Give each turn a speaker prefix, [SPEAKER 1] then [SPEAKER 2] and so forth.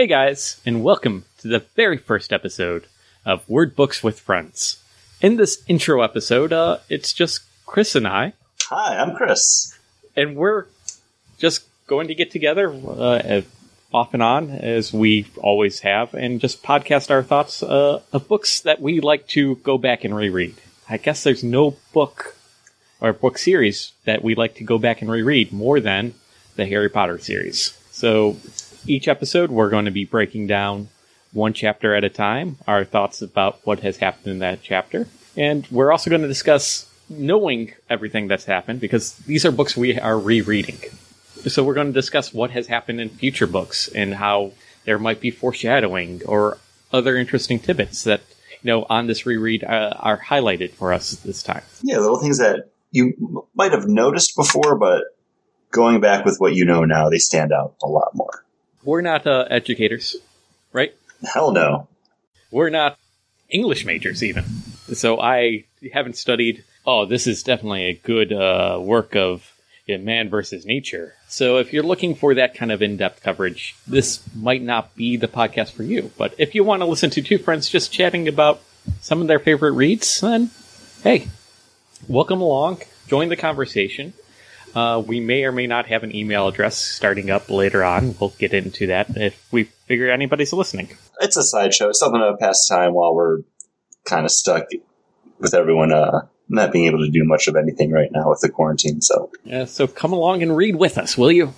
[SPEAKER 1] Hey guys, and welcome to the very first episode of Word Books with Friends. In this intro episode, uh, it's just Chris and I,
[SPEAKER 2] Hi, I'm Chris.
[SPEAKER 1] and we're just going to get together uh, off and on as we always have, and just podcast our thoughts uh, of books that we like to go back and reread. I guess there's no book or book series that we like to go back and reread more than the Harry Potter series. So each episode, we're going to be breaking down one chapter at a time, our thoughts about what has happened in that chapter. And we're also going to discuss knowing everything that's happened because these are books we are rereading. So we're going to discuss what has happened in future books and how there might be foreshadowing or other interesting tidbits that you know on this reread uh, are highlighted for us this time.
[SPEAKER 2] Yeah, little things that you might have noticed before, but going back with what you know now, they stand out a lot more.
[SPEAKER 1] We're not uh, educators, right?
[SPEAKER 2] Hell no.
[SPEAKER 1] We're not English majors even. So I haven't studied. Oh, this is definitely a good uh, work of yeah, man versus nature. So if you're looking for that kind of in-depth coverage, this might not be the podcast for you. But if you want to listen to two friends just chatting about some of their favorite reads, then hey, welcome along. Join the conversation. Uh, we may or may not have an email address starting up later on. We'll get into that if we figure anybody's listening.
[SPEAKER 2] It's a sideshow. It's something to pass time while we're kind of stuck with everyone uh, not being able to do much of anything right now with the quarantine. So
[SPEAKER 1] Yeah, so come along and read with us, will you?